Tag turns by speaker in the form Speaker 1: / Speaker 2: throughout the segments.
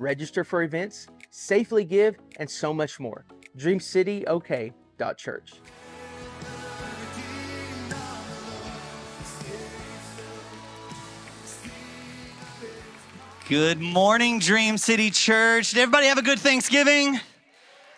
Speaker 1: register for events, safely give, and so much more. DreamCityOK.church.
Speaker 2: Good morning, Dream City Church. Did everybody have a good Thanksgiving?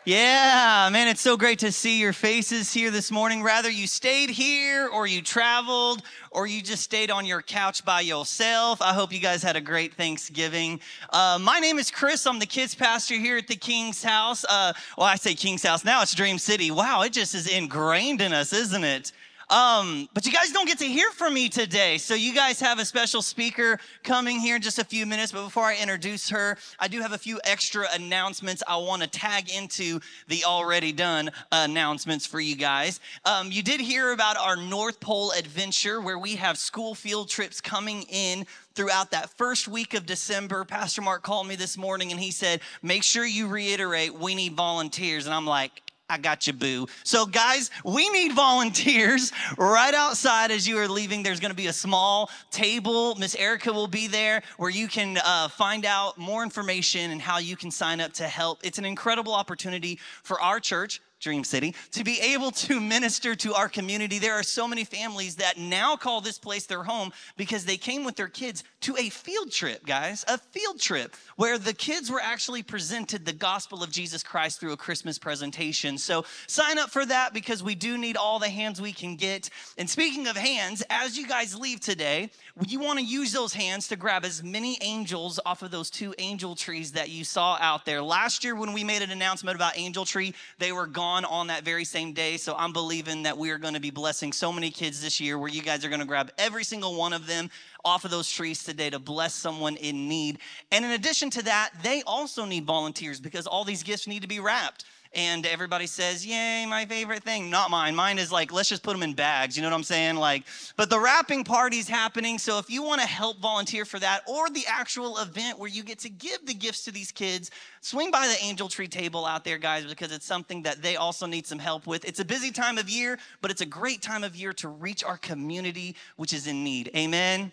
Speaker 2: Yeah, man, it's so great to see your faces here this morning. Rather you stayed here or you traveled or you just stayed on your couch by yourself. I hope you guys had a great Thanksgiving. Uh, my name is Chris. I'm the kids pastor here at the King's House. Uh, well, I say King's House now, it's Dream City. Wow, it just is ingrained in us, isn't it? Um, but you guys don't get to hear from me today. So you guys have a special speaker coming here in just a few minutes. But before I introduce her, I do have a few extra announcements I want to tag into the already done announcements for you guys. Um, you did hear about our North Pole adventure where we have school field trips coming in throughout that first week of December. Pastor Mark called me this morning and he said, Make sure you reiterate we need volunteers. And I'm like, I got you, boo. So, guys, we need volunteers right outside as you are leaving. There's going to be a small table. Miss Erica will be there where you can uh, find out more information and how you can sign up to help. It's an incredible opportunity for our church Dream City, to be able to minister to our community. There are so many families that now call this place their home because they came with their kids to a field trip, guys, a field trip where the kids were actually presented the gospel of Jesus Christ through a Christmas presentation. So sign up for that because we do need all the hands we can get. And speaking of hands, as you guys leave today, you want to use those hands to grab as many angels off of those two angel trees that you saw out there. Last year, when we made an announcement about Angel Tree, they were gone on that very same day. So I'm believing that we are going to be blessing so many kids this year where you guys are going to grab every single one of them off of those trees today to bless someone in need. And in addition to that, they also need volunteers because all these gifts need to be wrapped and everybody says, Yay, my favorite thing. Not mine. Mine is like, let's just put them in bags. You know what I'm saying? Like, but the wrapping party's happening. So if you want to help volunteer for that or the actual event where you get to give the gifts to these kids, swing by the angel tree table out there, guys, because it's something that they also need some help with. It's a busy time of year, but it's a great time of year to reach our community, which is in need. Amen.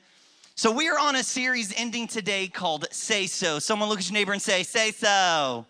Speaker 2: So we are on a series ending today called Say So. Someone look at your neighbor and say, Say So.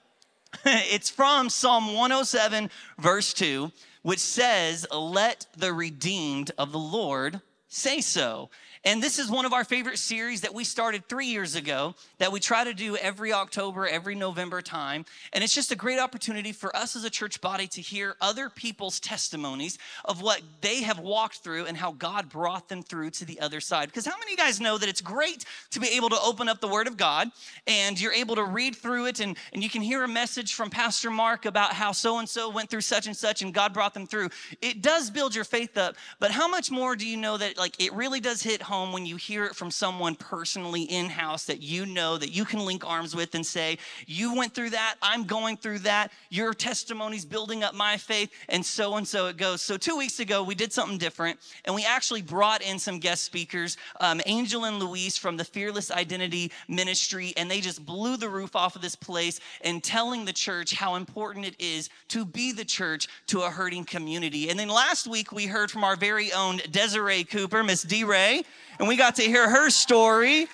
Speaker 2: it's from Psalm 107, verse 2, which says, Let the redeemed of the Lord say so. And this is one of our favorite series that we started three years ago that we try to do every October, every November time. And it's just a great opportunity for us as a church body to hear other people's testimonies of what they have walked through and how God brought them through to the other side. Because how many of you guys know that it's great to be able to open up the Word of God and you're able to read through it and, and you can hear a message from Pastor Mark about how so and so went through such and such and God brought them through. It does build your faith up, but how much more do you know that like it really does hit home when you hear it from someone personally in house that you know that you can link arms with and say, You went through that, I'm going through that, your testimony's building up my faith, and so and so it goes. So, two weeks ago, we did something different, and we actually brought in some guest speakers, um, Angel and Louise from the Fearless Identity Ministry, and they just blew the roof off of this place and telling the church how important it is to be the church to a hurting community. And then last week, we heard from our very own Desiree Cooper, Miss D. Ray, and we got to hear her story.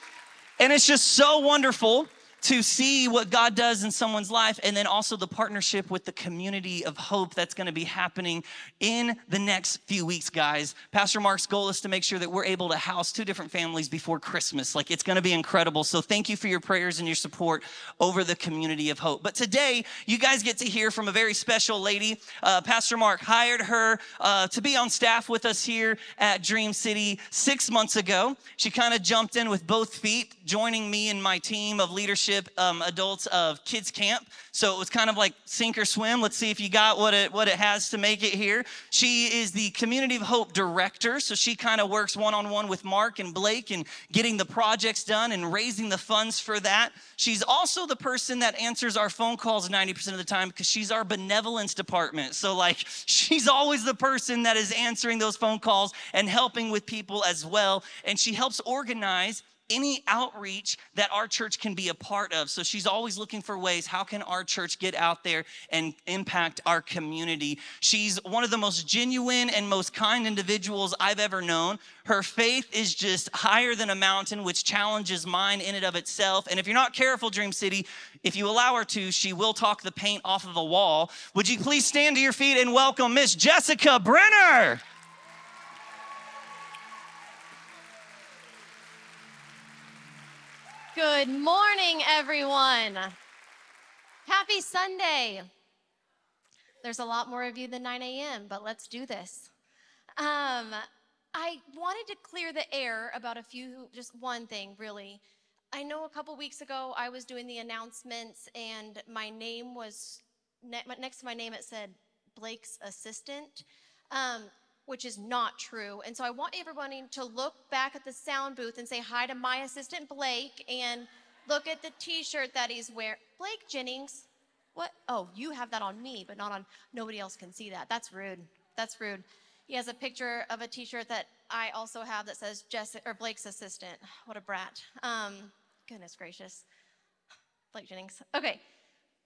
Speaker 2: And it's just so wonderful to see what God does in someone's life, and then also the partnership with the community of hope that's gonna be happening in the next few weeks, guys. Pastor Mark's goal is to make sure that we're able to house two different families before Christmas. Like, it's gonna be incredible. So, thank you for your prayers and your support over the community of hope. But today, you guys get to hear from a very special lady. Uh, Pastor Mark hired her uh, to be on staff with us here at Dream City six months ago. She kind of jumped in with both feet, joining me and my team of leadership um, adults of kids camp. So it was kind of like sink or swim. Let's see if you got what it what it has to make it here. She is the Community of Hope director, so she kind of works one on one with Mark and Blake and getting the projects done and raising the funds for that. She's also the person that answers our phone calls 90% of the time because she's our benevolence department. So like she's always the person that is answering those phone calls and helping with people as well. And she helps organize any outreach that our church can be a part of. So she's always looking for ways how can our church get out there and impact our community. She's one of the most genuine and most kind individuals I've ever known. Her faith is just higher than a mountain, which challenges mine in and of itself. And if you're not careful, Dream City, if you allow her to, she will talk the paint off of a wall. Would you please stand to your feet and welcome Miss Jessica Brenner?
Speaker 3: Good morning, everyone. Happy Sunday. There's a lot more of you than 9 a.m., but let's do this. Um, I wanted to clear the air about a few, just one thing, really. I know a couple weeks ago I was doing the announcements, and my name was ne- next to my name, it said Blake's assistant. Um, which is not true. And so I want everybody to look back at the sound booth and say hi to my assistant Blake and look at the t-shirt that he's wearing. Blake Jennings, what? Oh, you have that on me, but not on, nobody else can see that. That's rude. That's rude. He has a picture of a t-shirt that I also have that says Jess or Blake's assistant. What a brat. Um, goodness gracious. Blake Jennings. Okay.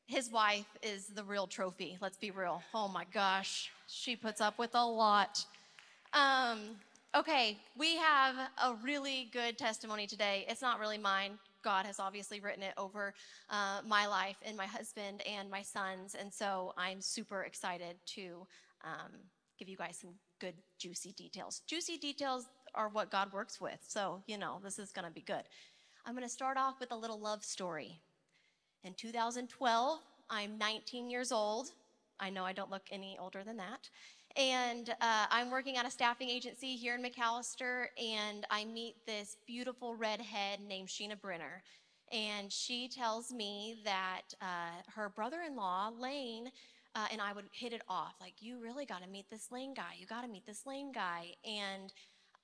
Speaker 3: His wife is the real trophy. Let's be real. Oh my gosh. She puts up with a lot. Um, okay, we have a really good testimony today. It's not really mine. God has obviously written it over uh, my life and my husband and my sons. And so I'm super excited to um, give you guys some good, juicy details. Juicy details are what God works with. So, you know, this is going to be good. I'm going to start off with a little love story. In 2012, I'm 19 years old. I know I don't look any older than that. And uh, I'm working at a staffing agency here in McAlester, and I meet this beautiful redhead named Sheena Brenner. And she tells me that uh, her brother in law, Lane, uh, and I would hit it off. Like, you really got to meet this Lane guy. You got to meet this Lane guy. And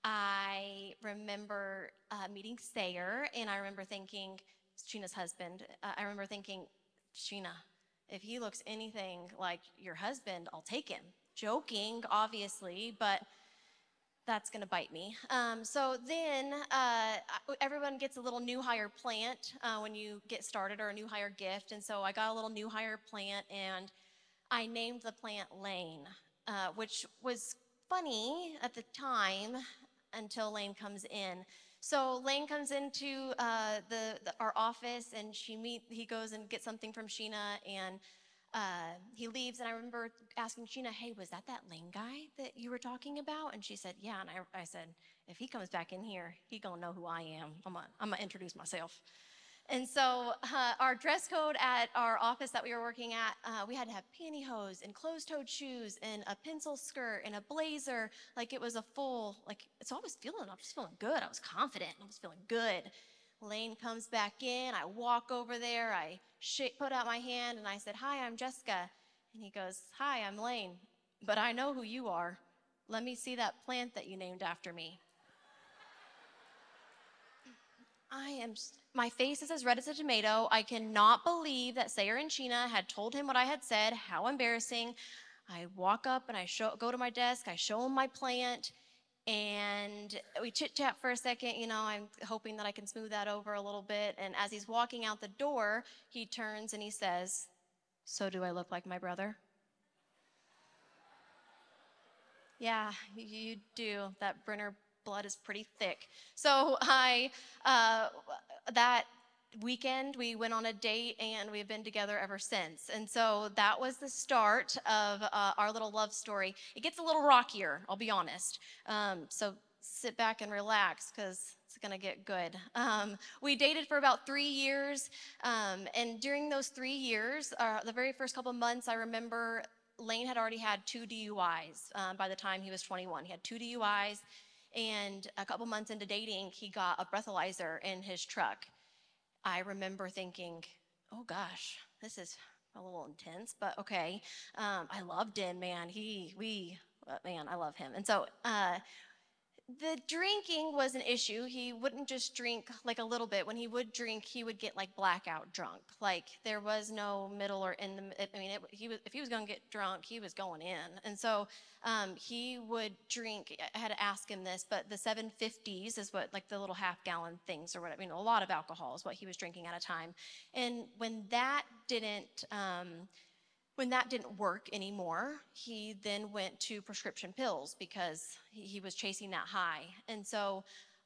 Speaker 3: I remember uh, meeting Sayer, and I remember thinking, Sheena's husband, uh, I remember thinking, Sheena, if he looks anything like your husband, I'll take him. Joking, obviously, but that's going to bite me. Um, so then uh, everyone gets a little new hire plant uh, when you get started or a new hire gift. And so I got a little new hire plant and I named the plant Lane, uh, which was funny at the time until Lane comes in. So Lane comes into uh, the, the, our office and she meet. He goes and gets something from Sheena and uh, he leaves. And I remember asking Sheena, "Hey, was that that Lane guy that you were talking about?" And she said, "Yeah." And I, I said, "If he comes back in here, he gonna know who I am. I'm gonna, I'm gonna introduce myself." And so uh, our dress code at our office that we were working at, uh, we had to have pantyhose and closed-toed shoes and a pencil skirt and a blazer. Like it was a full, like, so I was feeling, I was feeling good. I was confident. I was feeling good. Lane comes back in. I walk over there. I put out my hand and I said, hi, I'm Jessica. And he goes, hi, I'm Lane, but I know who you are. Let me see that plant that you named after me. I am, my face is as red as a tomato. I cannot believe that Sayer and Sheena had told him what I had said. How embarrassing. I walk up and I show, go to my desk. I show him my plant and we chit chat for a second. You know, I'm hoping that I can smooth that over a little bit. And as he's walking out the door, he turns and he says, So do I look like my brother? Yeah, you do. That Brenner blood is pretty thick. So I, uh, that weekend, we went on a date and we've been together ever since. And so that was the start of uh, our little love story. It gets a little rockier, I'll be honest. Um, so sit back and relax because it's going to get good. Um, we dated for about three years. Um, and during those three years, uh, the very first couple months, I remember Lane had already had two DUIs uh, by the time he was 21. He had two DUIs. And a couple months into dating, he got a breathalyzer in his truck. I remember thinking, oh gosh, this is a little intense, but okay. Um, I loved him, man. He, we, uh, man, I love him. And so uh, the drinking was an issue. He wouldn't just drink like a little bit. When he would drink, he would get like blackout drunk. Like there was no middle or in the. I mean, it, he was if he was going to get drunk, he was going in. And so um, he would drink. I had to ask him this, but the 750s is what like the little half gallon things or whatever. I mean, a lot of alcohol is what he was drinking at a time. And when that didn't. Um, when that didn't work anymore, he then went to prescription pills because he, was chasing that high. And so,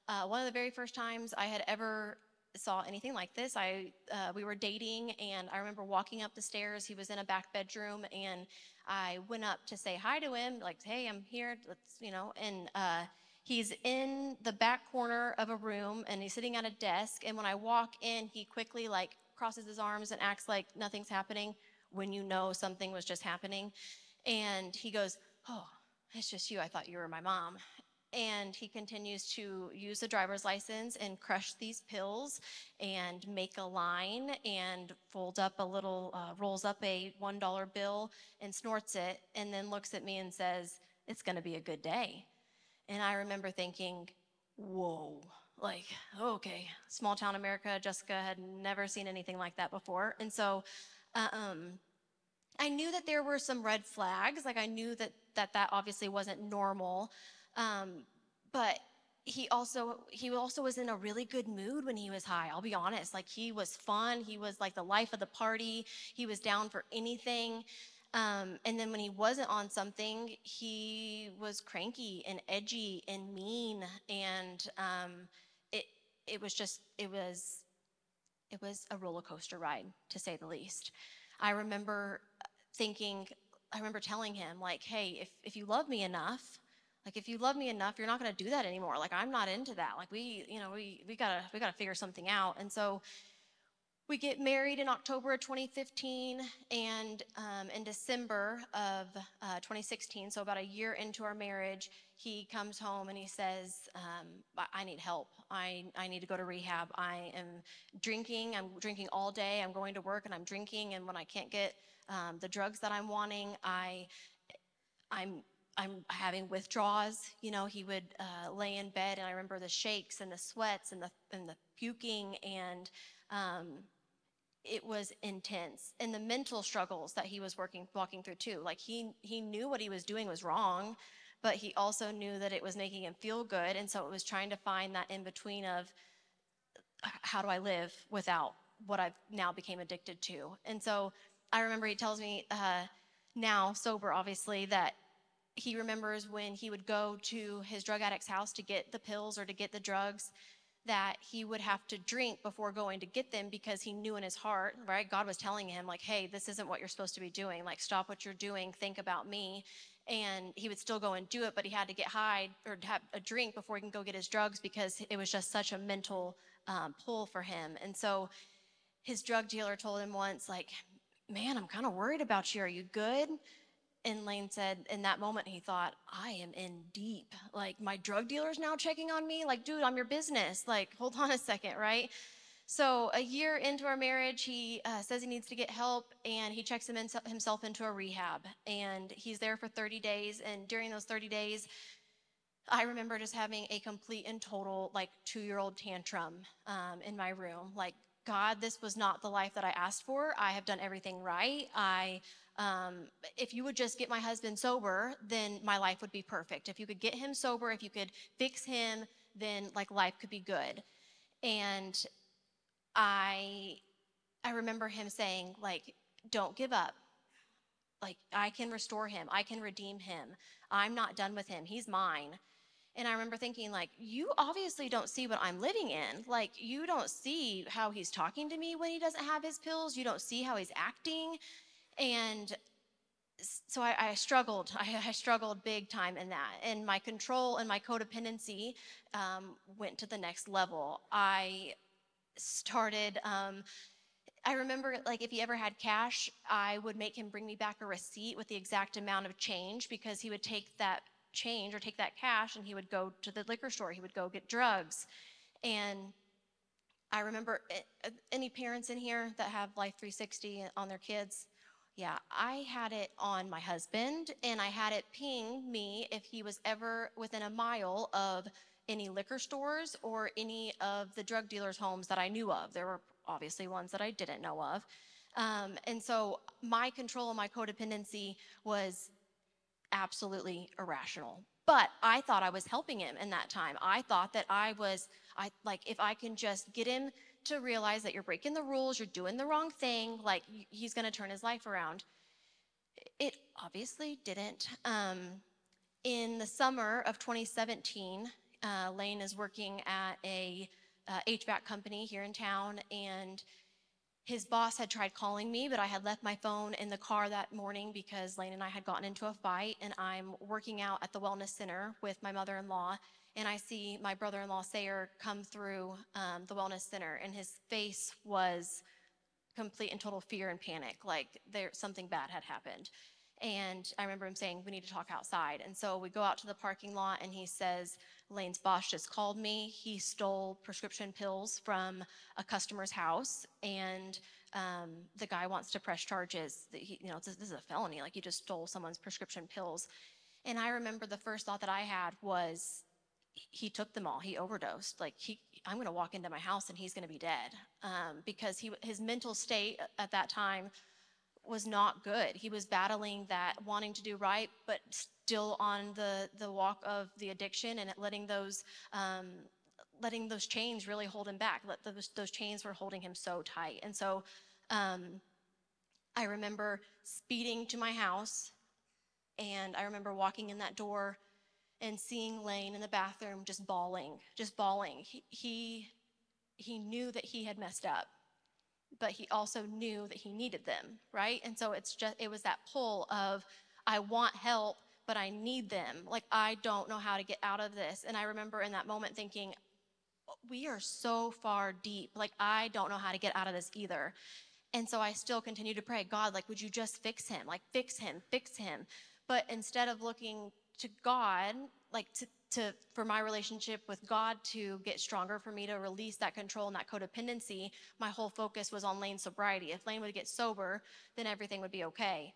Speaker 3: uh, one of the very first times I had ever saw anything like this, I uh, we were dating, and I remember walking up the stairs. He was in a back bedroom, and I went up to say hi to him, like, "Hey, I'm here. Let's, you know." And uh, he's in the back corner of a room, and he's sitting at a desk. And when I walk in, he quickly like crosses his arms and acts like nothing's happening when you know something was just happening. And he goes, Oh, it's just you. I thought you were my mom. And he continues to use the driver's license and crush these pills and make a line and fold up a little, uh, rolls up a $1 bill and snorts it and then looks at me and says, It's going to be a good day. And I remember thinking, Whoa, like, okay, small town America. Jessica had never seen anything like that before. And so um, I knew that there were some red flags. Like I knew that that, that obviously wasn't normal. Um, but he also he also was in a really good mood when he was high i'll be honest like he was fun he was like the life of the party he was down for anything um, and then when he wasn't on something he was cranky and edgy and mean and um, it it was just it was it was a roller coaster ride, to say the least. I remember thinking, I remember telling him, like, hey, if, if you love me enough, like if you love me enough, you're not gonna do that anymore. Like I'm not into that. Like we, you know, we we gotta we gotta figure something out. And so we get married in October of 2015, and um, in December of uh, 2016, so about a year into our marriage, he comes home and he says, um, I need help. I, I need to go to rehab. I am drinking. I'm drinking all day. I'm going to work and I'm drinking. And when I can't get um, the drugs that I'm wanting, I, I'm I'm having withdrawals. You know, he would uh, lay in bed, and I remember the shakes and the sweats and the and the puking, and um, it was intense and the mental struggles that he was working walking through too like he he knew what he was doing was wrong but he also knew that it was making him feel good and so it was trying to find that in between of how do i live without what i've now became addicted to and so i remember he tells me uh, now sober obviously that he remembers when he would go to his drug addict's house to get the pills or to get the drugs that he would have to drink before going to get them because he knew in his heart, right? God was telling him, like, hey, this isn't what you're supposed to be doing. Like, stop what you're doing, think about me. And he would still go and do it, but he had to get high or have a drink before he can go get his drugs because it was just such a mental um, pull for him. And so his drug dealer told him once, like, man, I'm kind of worried about you. Are you good? And Lane said, in that moment, he thought, I am in deep. Like, my drug dealer's now checking on me. Like, dude, I'm your business. Like, hold on a second, right? So, a year into our marriage, he uh, says he needs to get help and he checks him in, himself into a rehab. And he's there for 30 days. And during those 30 days, I remember just having a complete and total, like, two year old tantrum um, in my room. Like, God, this was not the life that I asked for. I have done everything right. I um, if you would just get my husband sober, then my life would be perfect. If you could get him sober, if you could fix him, then like life could be good. And I, I remember him saying like, don't give up. Like I can restore him. I can redeem him. I'm not done with him. He's mine. And I remember thinking, like, you obviously don't see what I'm living in. Like, you don't see how he's talking to me when he doesn't have his pills. You don't see how he's acting. And so I, I struggled. I, I, struggled big time in that. And my control and my codependency um, went to the next level. I started. Um, I remember, like, if he ever had cash, I would make him bring me back a receipt with the exact amount of change because he would take that change or take that cash and he would go to the liquor store. He would go get drugs. And I remember any parents in here that have Life 360 on their kids? Yeah, I had it on my husband, and I had it ping me if he was ever within a mile of any liquor stores or any of the drug dealers' homes that I knew of. There were obviously ones that I didn't know of. Um, and so my control and my codependency was absolutely irrational. But I thought I was helping him in that time. I thought that I was, I like, if I can just get him to realize that you're breaking the rules, you're doing the wrong thing, like he's going to turn his life around. It obviously didn't. Um, in the summer of 2017, uh, Lane is working at a uh, HVAC company here in town, and his boss had tried calling me, but I had left my phone in the car that morning because Lane and I had gotten into a fight, and I'm working out at the wellness center with my mother-in-law, and I see my brother-in-law Sayer come through um, the wellness center, and his face was complete and total fear and panic, like there something bad had happened. And I remember him saying, We need to talk outside. And so we go out to the parking lot, and he says, Lane's boss just called me. He stole prescription pills from a customer's house, and um, the guy wants to press charges. He, you know, this, this is a felony. Like, he just stole someone's prescription pills. And I remember the first thought that I had was, he took them all. He overdosed. Like he, I'm going to walk into my house and he's going to be dead um, because he, his mental state at that time was not good. He was battling that wanting to do right, but still on the the walk of the addiction and letting those um, letting those chains really hold him back. Let those those chains were holding him so tight. And so um, I remember speeding to my house, and I remember walking in that door and seeing Lane in the bathroom just bawling, just bawling. He he, he knew that he had messed up but he also knew that he needed them, right? And so it's just, it was that pull of, I want help, but I need them. Like, I don't know how to get out of this. And I remember in that moment thinking, we are so far deep. Like, I don't know how to get out of this either. And so I still continue to pray, God, like, would you just fix him? Like, fix him, fix him. But instead of looking to God, like to, to for my relationship with God to get stronger, for me to release that control and that codependency, my whole focus was on Lane's sobriety. If Lane would get sober, then everything would be okay.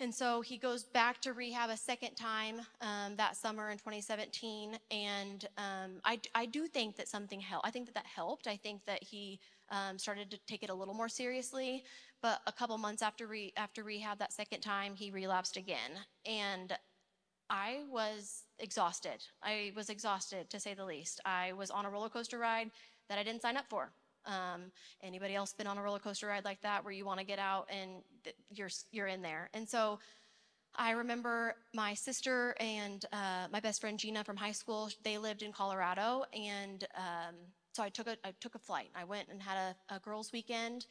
Speaker 3: And so he goes back to rehab a second time um, that summer in 2017. And um, I, I do think that something helped. I think that that helped. I think that he um, started to take it a little more seriously. But a couple months after, re- after rehab that second time, he relapsed again. And I was exhausted. I was exhausted, to say the least. I was on a roller coaster ride that I didn't sign up for. Um, anybody else been on a roller coaster ride like that where you want to get out and you're you're in there? And so I remember my sister and uh, my best friend Gina from high school. They lived in Colorado, and um, so I took a I took a flight. I went and had a, a girls' weekend,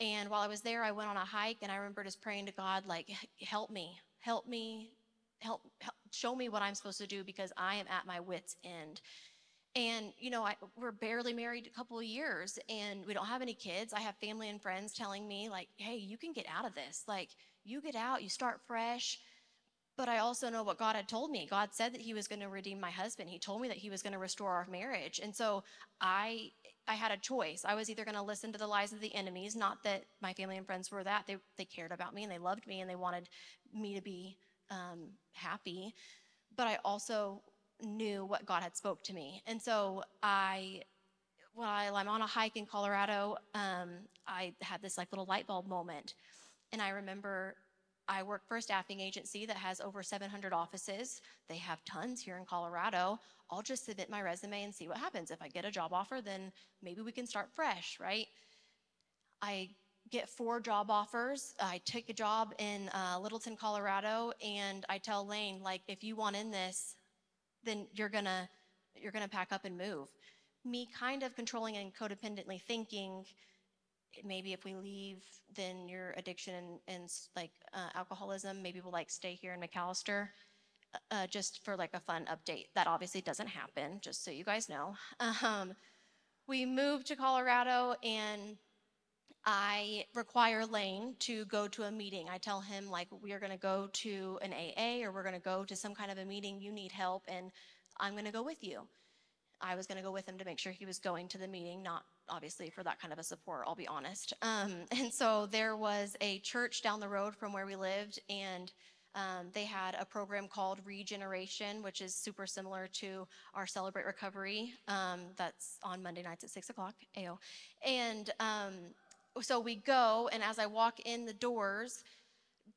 Speaker 3: and while I was there, I went on a hike, and I remember just praying to God, like, help me, help me, help, help show me what I'm supposed to do because I am at my wits' end. And, you know, I, we're barely married a couple of years and we don't have any kids. I have family and friends telling me, like, hey, you can get out of this. Like, you get out, you start fresh. But I also know what God had told me. God said that He was going to redeem my husband. He told me that He was going to restore our marriage. And so I, I had a choice. I was either going to listen to the lies of the enemies, not that my family and friends were that. They, they cared about me and they loved me and they wanted me to be um, happy, but I also knew what God had spoke to me. And so I, while I'm on a hike in Colorado, um, I had this like little light bulb moment. And I remember I work for a staffing agency that has over 700 offices. They have tons here in Colorado. I'll just submit my resume and see what happens. If I get a job offer, then maybe we can start fresh, right? I get four job offers. I take a job in uh, Littleton, Colorado, and I tell Lane, like, if you want in this, then you're gonna you're gonna pack up and move. Me kind of controlling and codependently thinking, maybe if we leave, then your addiction and, and like uh, alcoholism, maybe we'll like stay here in McAlester. Uh, uh, just for like a fun update. That obviously doesn't happen, just so you guys know. Um, we moved to Colorado and I require Lane to go to a meeting. I tell him, like, we are going to go to an AA or we're going to go to some kind of a meeting. You need help, and I'm going to go with you. I was going to go with him to make sure he was going to the meeting, not obviously for that kind of a support, I'll be honest. Um, and so there was a church down the road from where we lived, and um, they had a program called Regeneration, which is super similar to our Celebrate Recovery. Um, that's on Monday nights at six o'clock, AO. And um, so we go, and as I walk in the doors,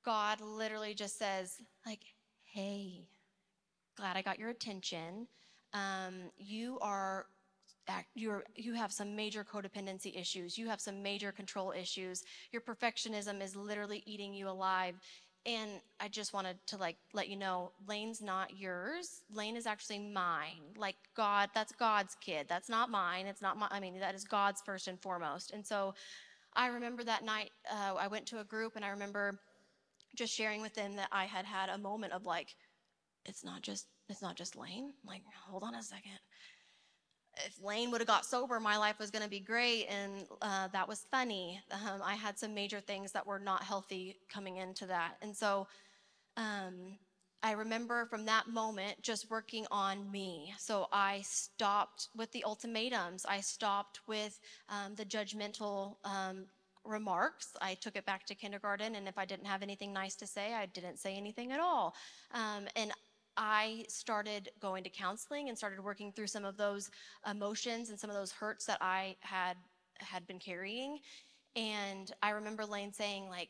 Speaker 3: God literally just says, like, hey, glad I got your attention. Um, you are you're you have some major codependency issues. You have some major control issues. Your perfectionism is literally eating you alive. And i just wanted to like let you know lane's not yours. Lane is actually mine. Like god that's god's kid. That's not mine. It's not my i mean that is god's first and foremost. And so i remember that night uh, i went to a group and i remember just sharing with them that i had had a moment of like it's not just it's not just lane. Like hold on a second. If Lane would have got sober, my life was going to be great, and uh, that was funny. Um, I had some major things that were not healthy coming into that, and so um, I remember from that moment just working on me. So I stopped with the ultimatums. I stopped with um, the judgmental um, remarks. I took it back to kindergarten, and if I didn't have anything nice to say, I didn't say anything at all. Um, and I started going to counseling and started working through some of those emotions and some of those hurts that I had had been carrying. And I remember Lane saying, like,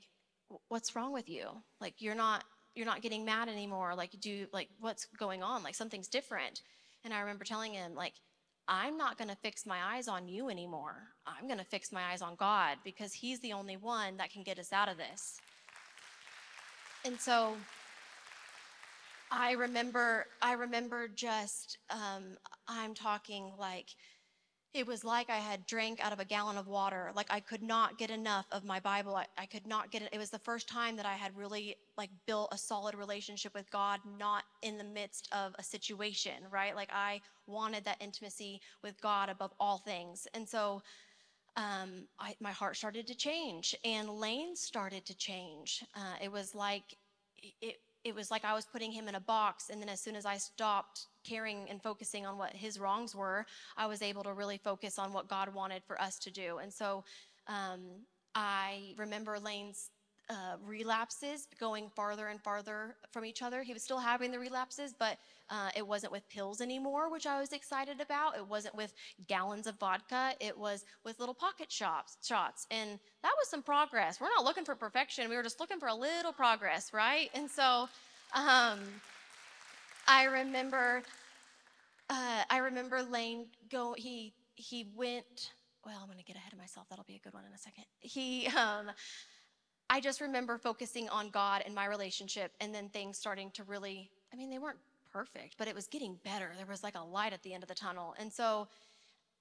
Speaker 3: what's wrong with you? Like, you're not you're not getting mad anymore. Like, do like what's going on? Like something's different. And I remember telling him, like, I'm not going to fix my eyes on you anymore. I'm going to fix my eyes on God because He's the only one that can get us out of this. And so I remember, I remember just, um, I'm talking like, it was like I had drank out of a gallon of water. Like I could not get enough of my Bible. I, I could not get it. It was the first time that I had really like built a solid relationship with God, not in the midst of a situation, right? Like I wanted that intimacy with God above all things. And so um, I, my heart started to change and Lane started to change. Uh, it was like, it, it was like I was putting him in a box. And then as soon as I stopped caring and focusing on what his wrongs were, I was able to really focus on what God wanted for us to do. And so um, I remember Lane's uh, relapses going farther and farther from each other. He was still having the relapses, but uh, it wasn't with pills anymore, which I was excited about. It wasn't with gallons of vodka. It was with little pocket shots, shots. And that was some progress. We're not looking for perfection. We were just looking for a little progress, right? And so um, I remember, uh, I remember Lane go, he, he went, well, I'm to get ahead of myself. That'll be a good one in a second. He, um, I just remember focusing on God and my relationship, and then things starting to really, I mean, they weren't perfect, but it was getting better. There was like a light at the end of the tunnel. And so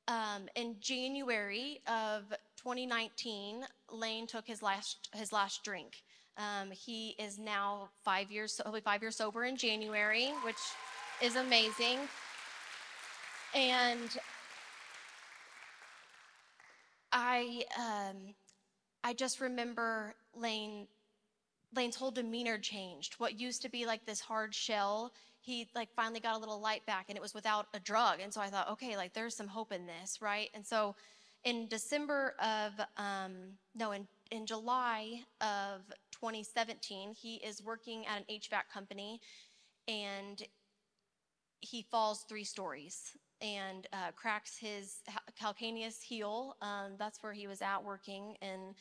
Speaker 3: um, in January of 2019, Lane took his last his last drink. Um, he is now five years he'll be five years sober in January, which is amazing. And I um, I just remember Lane Lane's whole demeanor changed. What used to be like this hard shell, he like finally got a little light back and it was without a drug. And so I thought, okay, like there's some hope in this, right? And so in December of, um, no, in, in July of 2017, he is working at an HVAC company and he falls three stories and uh, cracks his calcaneus heel. Um, that's where he was at working and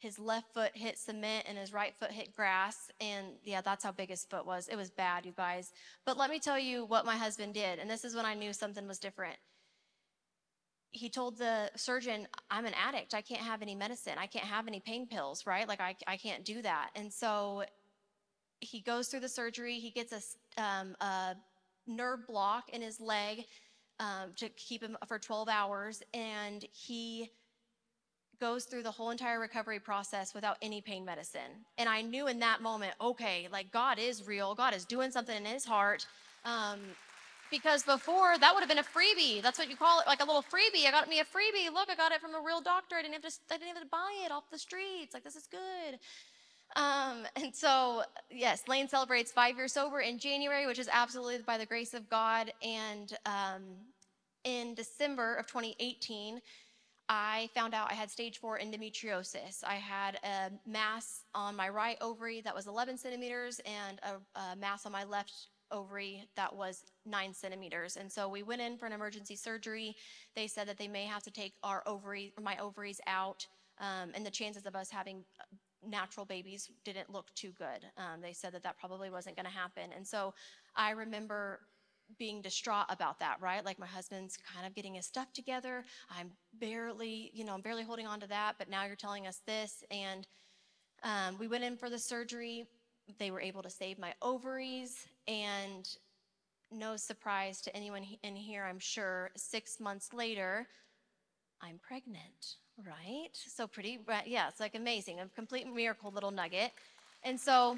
Speaker 3: his left foot hit cement and his right foot hit grass. And yeah, that's how big his foot was. It was bad, you guys. But let me tell you what my husband did. And this is when I knew something was different. He told the surgeon, I'm an addict. I can't have any medicine. I can't have any pain pills, right? Like, I, I can't do that. And so he goes through the surgery. He gets a, um, a nerve block in his leg um, to keep him for 12 hours. And he goes through the whole entire recovery process without any pain medicine. And I knew in that moment, okay, like God is real. God is doing something in his heart. Um, because before that would have been a freebie. That's what you call it, like a little freebie. I got me a freebie. Look, I got it from a real doctor. I didn't have to. I didn't have to buy it off the streets. Like this is good. Um, and so, yes, Lane celebrates five years sober in January, which is absolutely by the grace of God. And um, in December of 2018, I found out I had stage four endometriosis. I had a mass on my right ovary that was 11 centimeters and a, a mass on my left ovary that was nine centimeters. And so we went in for an emergency surgery. They said that they may have to take our ovary, my ovaries out, um, and the chances of us having uh, natural babies didn't look too good. Um, they said that that probably wasn't going to happen. And so I remember being distraught about that, right? Like my husband's kind of getting his stuff together. I'm barely, you know, I'm barely holding on to that, but now you're telling us this. And um, we went in for the surgery. They were able to save my ovaries. And no surprise to anyone in here, I'm sure, six months later, I'm pregnant, right? So pretty, yeah, it's like amazing, a complete miracle little nugget. And so,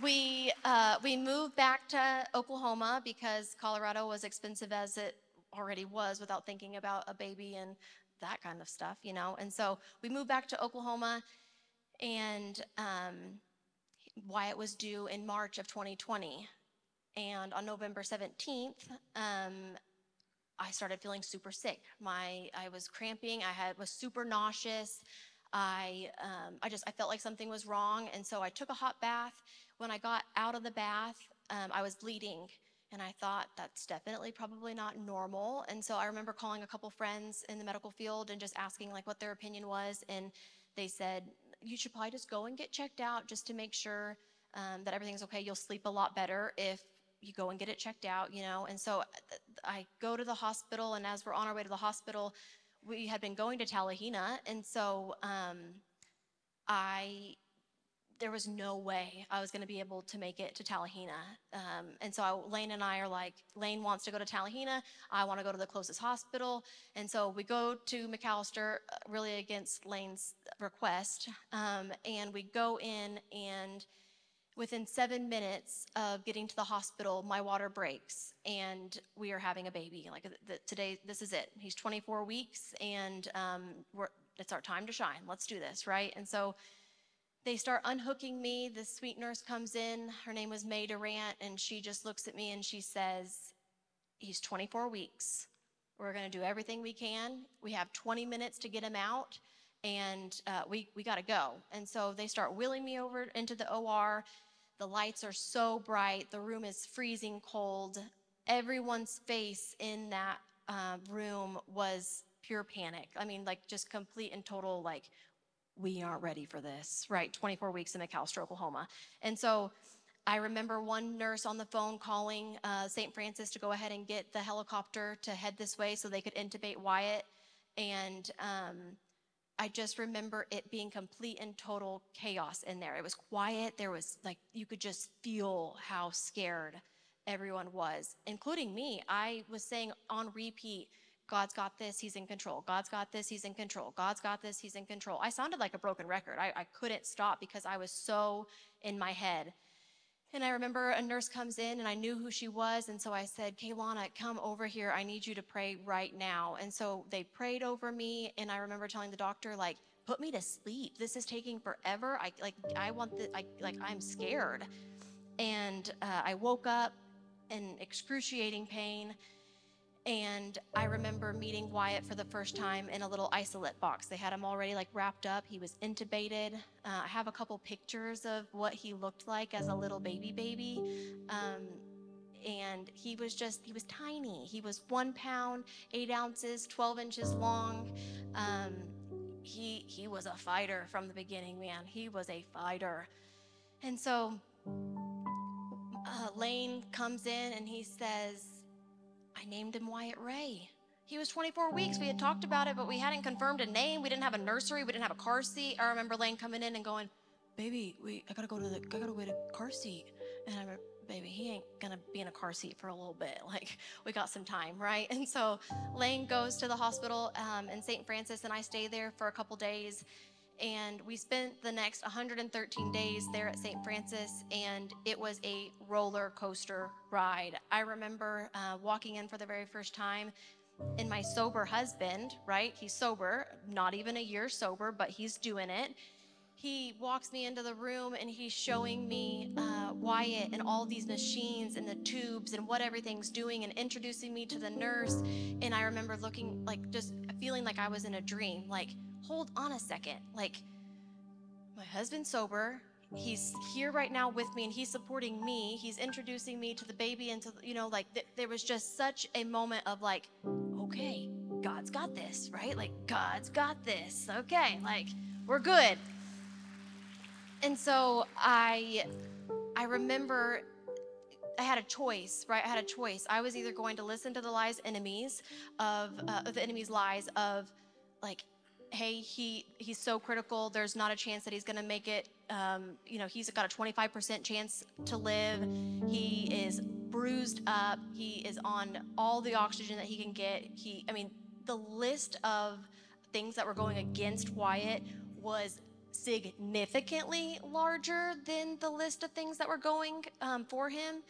Speaker 3: we uh, we moved back to Oklahoma because Colorado was expensive as it already was without thinking about a baby and that kind of stuff, you know. And so we moved back to Oklahoma, and um, Wyatt was due in March of 2020, and on November 17th. Um, I started feeling super sick. My I was cramping. I had was super nauseous. I um, I just I felt like something was wrong, and so I took a hot bath when I got out of the bath, um, I was bleeding. And I thought that's definitely probably not normal. And so I remember calling a couple friends in the medical field and just asking like what their opinion was. And they said, you should probably just go and get checked out just to make sure um, that everything's okay. You'll sleep a lot better if you go and get it checked out, you know. And so uh, I go to the hospital, and as we're on our way to the hospital, we had been going to Talihina, and so um, I there was no way I was going to be able to make it to Talihina. Um, and so I, Lane and I are like, Lane wants to go to Talihina. I want to go to the closest hospital. And so we go to McAlester, uh, really against Lane's request. Um, and we go in, and within seven minutes of getting to the hospital, my water breaks, and we are having a baby. Like the, today, this is it. He's 24 weeks, and um, it's our time to shine. Let's do this, right? And so they start unhooking me. The sweet nurse comes in. Her name was May Durant, and she just looks at me and she says, He's 24 weeks. We're going to do everything we can. We have 20 minutes to get him out, and uh, we, we got to go. And so they start wheeling me over into the OR. The lights are so bright, the room is freezing cold. Everyone's face in that uh, room was pure panic. I mean, like just complete and total, like, we aren't ready for this, right? 24 weeks in McAlester, Oklahoma. And so I remember one nurse on the phone calling uh, St. Francis to go ahead and get the helicopter to head this way so they could intubate Wyatt. And um, I just remember it being complete and total chaos in there. It was quiet. There was like, you could just feel how scared everyone was, including me. I was saying on repeat, God's got this, he's in control. God's got this, he's in control. God's got this, he's in control. I sounded like a broken record. I, I couldn't stop because I was so in my head. And I remember a nurse comes in and I knew who she was. And so I said, Kaylana, come over here. I need you to pray right now. And so they prayed over me. And I remember telling the doctor, like, put me to sleep. This is taking forever. I like, I want the, I like, I'm scared. And uh, I woke up in excruciating pain. And I remember meeting Wyatt for the first time in a little isolette box. They had him already like wrapped up. He was intubated. Uh, I have a couple pictures of what he looked like as a little baby baby. Um, and he was just, he was tiny. He was one pound, eight ounces, 12 inches long. Um, he, he was a fighter from the beginning, man. He was a fighter. And so uh, Lane comes in and he says, I named him Wyatt Ray. He was 24 weeks. We had talked about it, but we hadn't confirmed a name. We didn't have a nursery. We didn't have a car seat. I remember Lane coming in and going, "Baby, we I gotta go to the I gotta wait a car seat." And I remember, "Baby, he ain't gonna be in a car seat for a little bit. Like we got some time, right?" And so Lane goes to the hospital um, in St. Francis, and I stay there for a couple days and we spent the next 113 days there at St. Francis, and it was a roller coaster ride. I remember uh, walking in for the very first time, and my sober husband, right? He's sober, not even a year sober, but he's doing it. He walks me into the room and he's showing me uh, Wyatt and all these machines and the tubes and what everything's doing and introducing me to the nurse. And I remember looking like just feeling like I was in a dream. Like, hold on a second. Like, my husband's sober. He's here right now with me and he's supporting me. He's introducing me to the baby and to, you know, like th- there was just such a moment of like, okay, God's got this, right? Like, God's got this. Okay, like, we're good. And so I I remember I had a choice, right? I had a choice. I was either going to listen to the lies enemies of uh, the enemy's lies of like hey he he's so critical there's not a chance that he's to make it. Um, you know he's got a 25% chance to live. He is bruised up. He is on all the oxygen that he can get. He i mean the list of things that were going against wyatt was significantly larger than the list of things that were going um, for him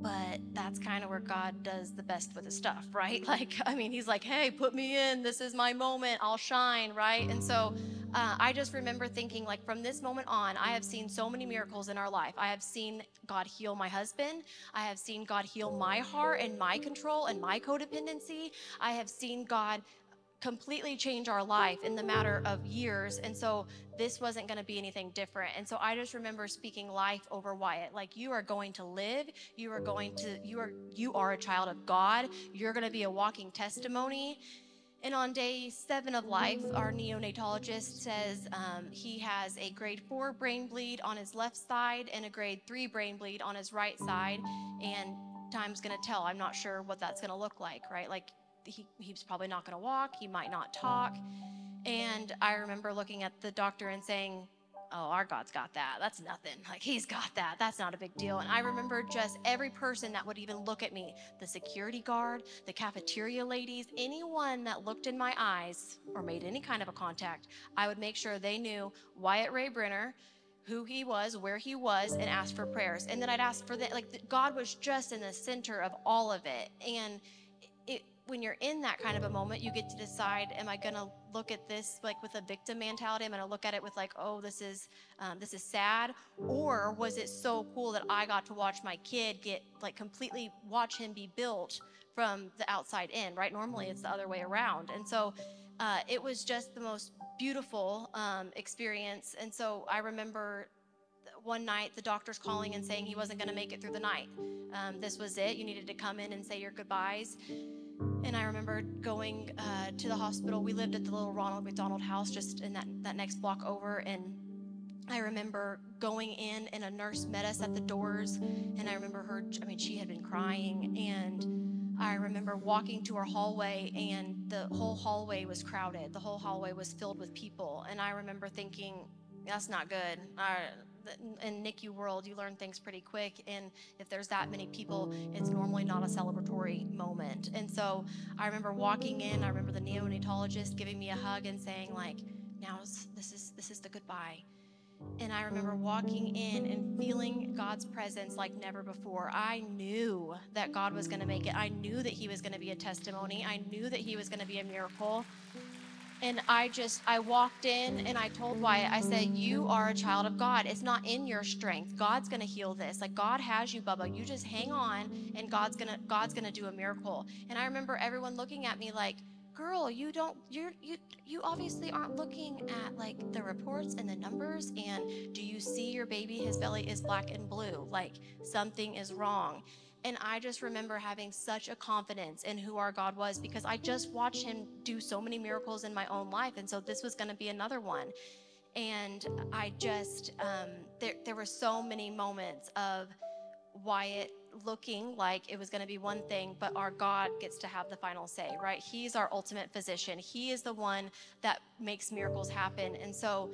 Speaker 3: but that's kind of where God does the best with his stuff, right? Like, I mean, he's like, hey, put me in. This is my moment. I'll shine, right? And so uh, I just remember thinking, like, from this moment on, I have seen so many miracles in our life. I have seen God heal my husband. I have seen God heal my heart and my control and my codependency. I have seen God completely change our life in the matter of years. And so this wasn't going to be anything different. And so I just remember speaking life over Wyatt. Like you are going to live. You are going to, you are, you are a child of God. You're going to be a walking testimony. And on day seven of life, our neonatologist says um, he has a grade four brain bleed on his left side and a grade three brain bleed on his right side. And time's going to tell. I'm not sure what that's going to look like, right? Like he, he's probably not going to walk. He might not talk. And I remember looking at the doctor and saying, Oh, our God's got that. That's nothing. Like, he's got that. That's not a big deal. And I remember just every person that would even look at me the security guard, the cafeteria ladies, anyone that looked in my eyes or made any kind of a contact, I would make sure they knew Wyatt Ray Brenner, who he was, where he was, and ask for prayers. And then I'd ask for that. like, God was just in the center of all of it. And when you're in that kind of a moment, you get to decide: Am I going to look at this like with a victim mentality? Am I going to look at it with like, "Oh, this is um, this is sad," or was it so cool that I got to watch my kid get like completely watch him be built from the outside in? Right? Normally, it's the other way around, and so uh, it was just the most beautiful um, experience. And so I remember one night the doctor's calling and saying he wasn't going to make it through the night. Um, this was it. You needed to come in and say your goodbyes. And I remember going uh, to the hospital. We lived at the little Ronald McDonald house just in that, that next block over. And I remember going in, and a nurse met us at the doors. And I remember her, I mean, she had been crying. And I remember walking to our hallway, and the whole hallway was crowded. The whole hallway was filled with people. And I remember thinking, that's not good. I, in NICU world, you learn things pretty quick. And if there's that many people, it's normally not a celebratory moment. And so I remember walking in, I remember the neonatologist giving me a hug and saying, like, now this is this is the goodbye. And I remember walking in and feeling God's presence like never before. I knew that God was going to make it. I knew that He was going to be a testimony. I knew that He was going to be a miracle. And I just, I walked in and I told Wyatt, I said, You are a child of God. It's not in your strength. God's gonna heal this. Like God has you, Bubba. You just hang on and God's gonna, God's gonna do a miracle. And I remember everyone looking at me like, girl you don't you're you you obviously aren't looking at like the reports and the numbers and do you see your baby his belly is black and blue like something is wrong and I just remember having such a confidence in who our God was because I just watched him do so many miracles in my own life. And so this was going to be another one. And I just, um, there, there were so many moments of Wyatt looking like it was going to be one thing, but our God gets to have the final say, right? He's our ultimate physician. He is the one that makes miracles happen. And so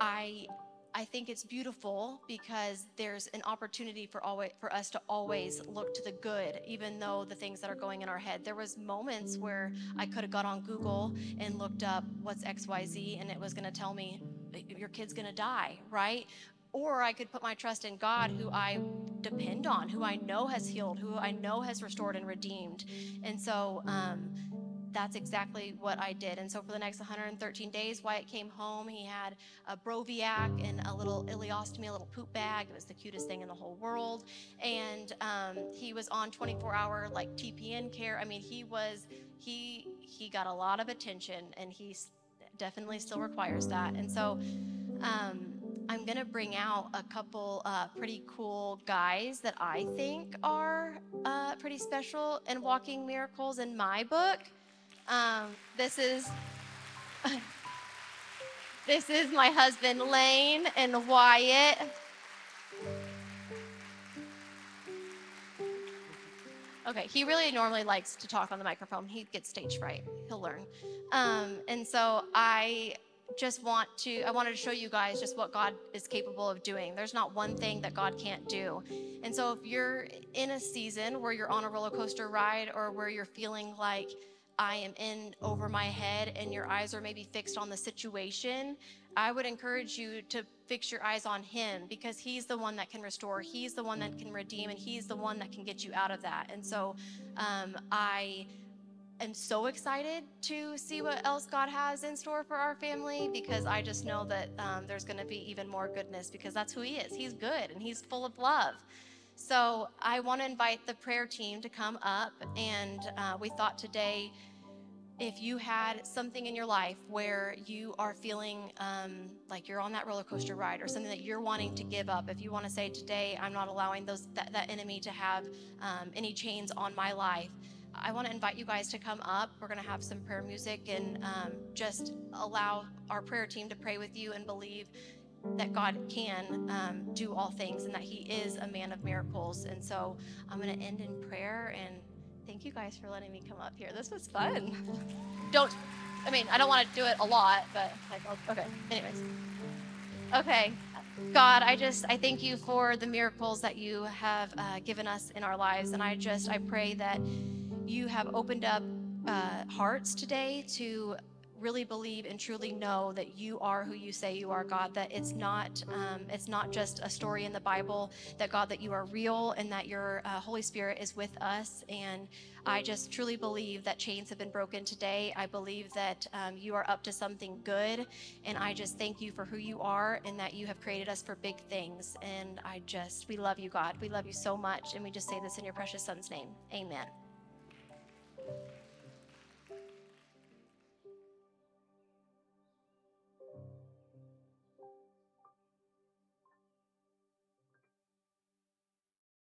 Speaker 3: I I think it's beautiful because there's an opportunity for always for us to always look to the good, even though the things that are going in our head. There was moments where I could have got on Google and looked up what's XYZ and it was gonna tell me your kid's gonna die, right? Or I could put my trust in God, who I depend on, who I know has healed, who I know has restored and redeemed. And so um, that's exactly what I did. And so for the next 113 days, Wyatt came home. He had a Broviac and a little ileostomy, a little poop bag. It was the cutest thing in the whole world. And um, he was on 24-hour like TPN care. I mean, he was he he got a lot of attention, and he definitely still requires that. And so. Um, I'm gonna bring out a couple uh, pretty cool guys that I think are uh, pretty special and walking miracles in my book. Um, this is this is my husband Lane and Wyatt. Okay, he really normally likes to talk on the microphone. He gets stage fright. He'll learn. Um, and so I just want to, I wanted to show you guys just what God is capable of doing. There's not one thing that God can't do. And so if you're in a season where you're on a roller coaster ride or where you're feeling like I am in over my head and your eyes are maybe fixed on the situation, I would encourage you to fix your eyes on Him because He's the one that can restore, He's the one that can redeem, and He's the one that can get you out of that. And so um, I am so excited to see what else God has in store for our family because I just know that um, there's going to be even more goodness because that's who He is. He's good and He's full of love. So I want to invite the prayer team to come up, and uh, we thought today if you had something in your life where you are feeling um, like you're on that roller coaster ride or something that you're wanting to give up if you want to say today i'm not allowing those that, that enemy to have um, any chains on my life I want to invite you guys to come up. We're going to have some prayer music and um, just allow our prayer team to pray with you and believe that God can um, do all things and that He is a man of miracles. And so I'm going to end in prayer and thank you guys for letting me come up here. This was fun. don't, I mean, I don't want to do it a lot, but like, okay. Anyways, okay. God, I just I thank you for the miracles that you have uh, given us in our lives, and I just I pray that you have opened up uh, hearts today to really believe and truly know that you are who you say you are god that it's not um, it's not just a story in the bible that god that you are real and that your uh, holy spirit is with us. And i just truly believe that chains have been broken today. I believe that um, you are up to something good. And i just thank you for who you are and that you have created us for big things. And i just we love you god. We love you so much. And we just say this in your precious son's name. Amen